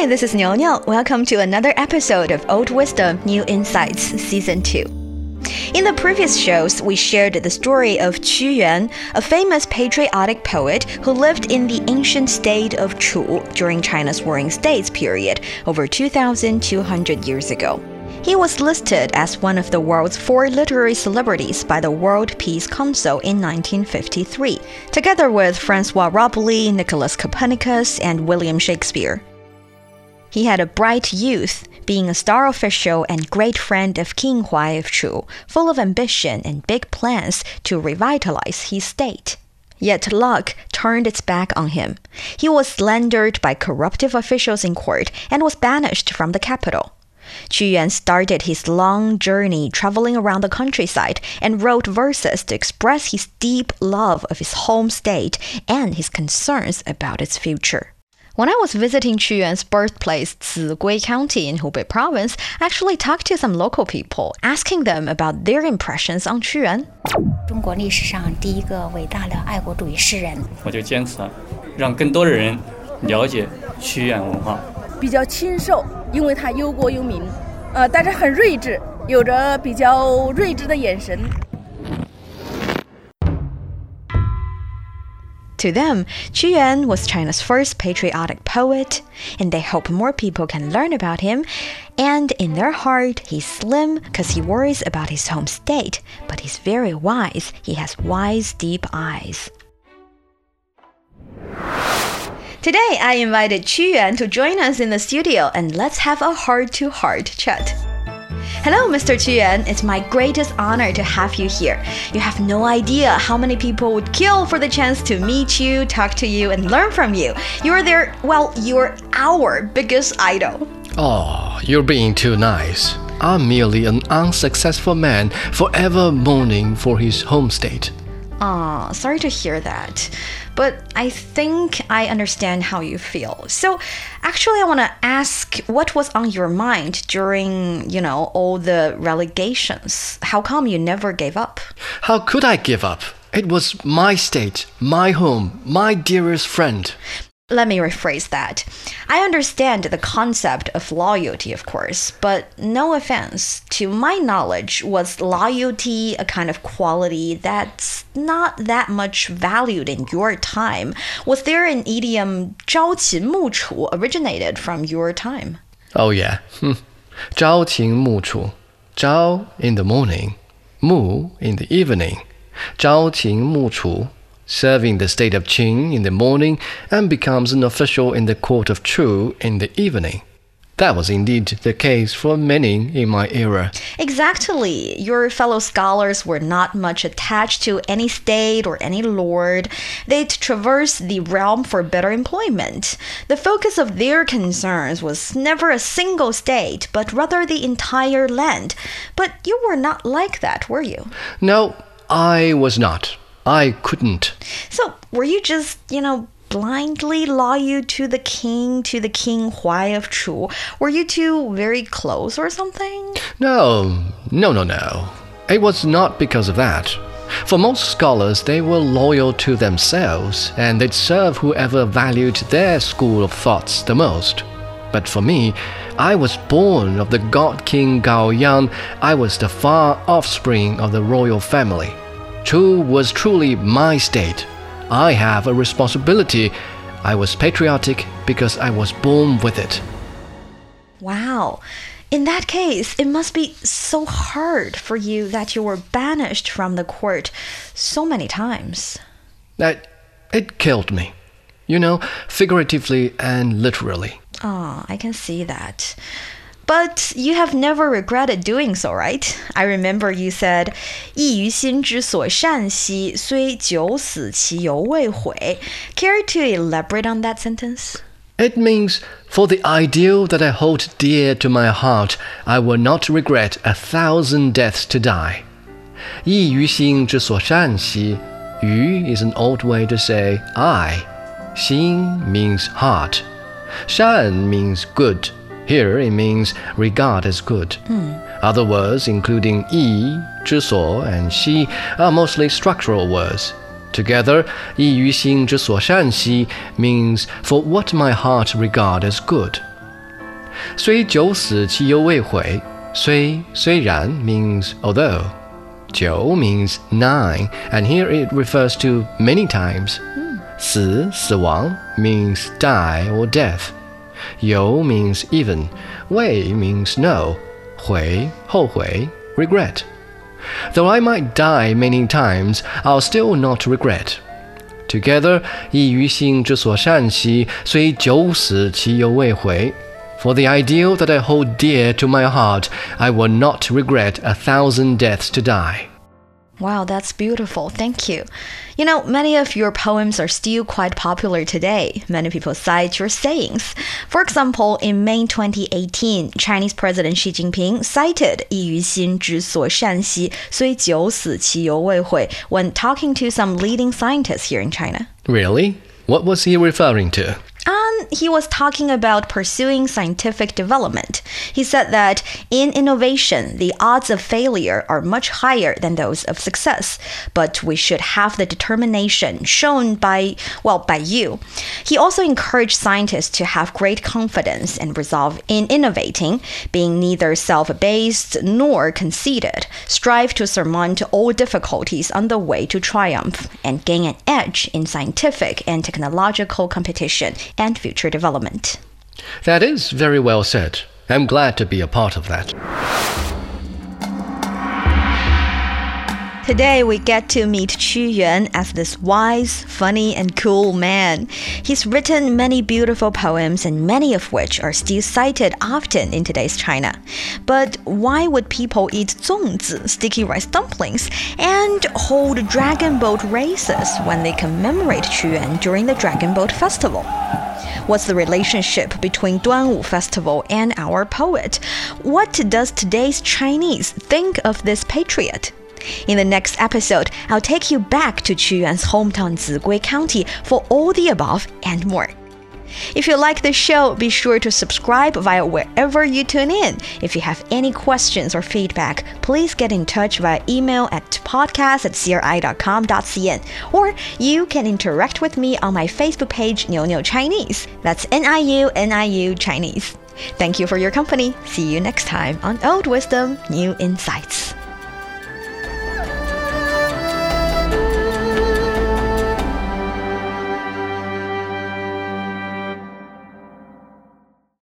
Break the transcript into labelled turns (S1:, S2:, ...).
S1: Hi, this is Niu Niu. Welcome to another episode of Old Wisdom, New Insights, Season 2. In the previous shows, we shared the story of Qu Yuan, a famous patriotic poet who lived in the ancient state of Chu during China's Warring States period over 2,200 years ago. He was listed as one of the world's four literary celebrities by the World Peace Council in 1953, together with Francois Rabelais, Nicholas Copernicus, and William Shakespeare. He had a bright youth, being a star official and great friend of King Huai of Chu, full of ambition and big plans to revitalize his state. Yet luck turned its back on him. He was slandered by corruptive officials in court and was banished from the capital. Qu Yuan started his long journey traveling around the countryside and wrote verses to express his deep love of his home state and his concerns about its future. When I was visiting Qu Yuan's birthplace, Zigui County in Hubei Province, I actually talked to some local people, asking them about their impressions on Chuyuan.
S2: 中国历史上第一个伟大的爱国主义诗人。
S3: 我就坚持，让更多的人了解屈原文化。
S4: 比较清瘦，因为他忧国忧民，呃，但是很睿智，有着比较睿智的眼神。
S1: To them, Qu Yuan was China's first patriotic poet, and they hope more people can learn about him. And in their heart, he's slim because he worries about his home state, but he's very wise. He has wise, deep eyes. Today, I invited Qu Yuan to join us in the studio, and let's have a heart to heart chat. Hello, Mr. Qu Yuan. It's my greatest honor to have you here. You have no idea how many people would kill for the chance to meet you, talk to you, and learn from you. You're their, well, you're our biggest idol.
S5: Oh, you're being too nice. I'm merely an unsuccessful man forever mourning for his home state.
S1: Aw, sorry to hear that. But I think I understand how you feel. So, actually, I want to ask what was on your mind during, you know, all the relegations? How come you never gave up?
S5: How could I give up? It was my state, my home, my dearest friend
S1: let me rephrase that. I understand the concept of loyalty, of course, but no offense. To my knowledge, was loyalty a kind of quality that's not that much valued in your time? Was there an idiom 朝秦暮楚originated from your time?
S5: Oh yeah. 朝秦暮楚. Zhao in the morning, Mu in the evening. 朝秦暮楚 serving the state of Qin in the morning and becomes an official in the court of Chu in the evening. That was indeed the case for many in my era.
S1: Exactly. Your fellow scholars were not much attached to any state or any lord. They'd traverse the realm for better employment. The focus of their concerns was never a single state, but rather the entire land. But you were not like that, were you?
S5: No, I was not. I couldn't.
S1: So, were you just, you know, blindly loyal to the king, to the king Huai of Chu? Were you two very close or something?
S5: No, no, no, no. It was not because of that. For most scholars, they were loyal to themselves and they'd serve whoever valued their school of thoughts the most. But for me, I was born of the god king Gao Yang. I was the far offspring of the royal family. Was truly my state. I have a responsibility. I was patriotic because I was born with it.
S1: Wow. In that case, it must be so hard for you that you were banished from the court so many times.
S5: That it killed me. You know, figuratively and literally.
S1: Oh, I can see that. But you have never regretted doing so, right? I remember you said, 亦余心之所善兮，虽九死其犹未悔. Care to elaborate on that sentence?
S5: It means, for the ideal that I hold dear to my heart, I will not regret a thousand deaths to die. 亦余心之所善兮, yu is an old way to say I. Xin means heart. Shan means good. Here it means regard as good. Mm. Other words, including yi, 之所, and xi, are mostly structural words. Together, 易于心之所善兮 means for what my heart regard as good. 虽九死其犹未悔。虽虽然 means although. 九 means nine, and here it refers to many times. 死死亡 means die or death. You means even, wei means no, hui, regret. Though I might die many times, I'll still not regret. Together, 亦余心之所善兮，虽九死其犹未悔。For the ideal that I hold dear to my heart, I will not regret a thousand deaths to die.
S1: Wow, that's beautiful. Thank you. You know, many of your poems are still quite popular today. Many people cite your sayings. For example, in May 2018, Chinese President Xi Jinping cited 亦余心之所善兮，虽九死其犹未悔 when talking to some leading scientists here in China.
S5: Really? What was he referring to?
S1: Um, he was talking about pursuing scientific development. He said that in innovation, the odds of failure are much higher than those of success, but we should have the determination shown by, well, by you. He also encouraged scientists to have great confidence and resolve in innovating, being neither self abased nor conceited, strive to surmount all difficulties on the way to triumph, and gain an edge in scientific and technological competition and future development.
S5: That is very well said. I'm glad to be a part of that.
S1: Today we get to meet Qu Yuan as this wise, funny, and cool man. He's written many beautiful poems, and many of which are still cited often in today's China. But why would people eat zongzi, sticky rice dumplings, and hold dragon boat races when they commemorate Qu Yuan during the Dragon Boat Festival? What's the relationship between Duanwu Festival and our poet? What does today's Chinese think of this patriot? In the next episode, I'll take you back to Qu Yuan's hometown Zigui County for all the above and more. If you like the show, be sure to subscribe via wherever you tune in. If you have any questions or feedback, please get in touch via email at podcast at cri.com.cn or you can interact with me on my Facebook page, Niu Niu Chinese. That's N I U N I U Chinese. Thank you for your company. See you next time on Old Wisdom, New Insights.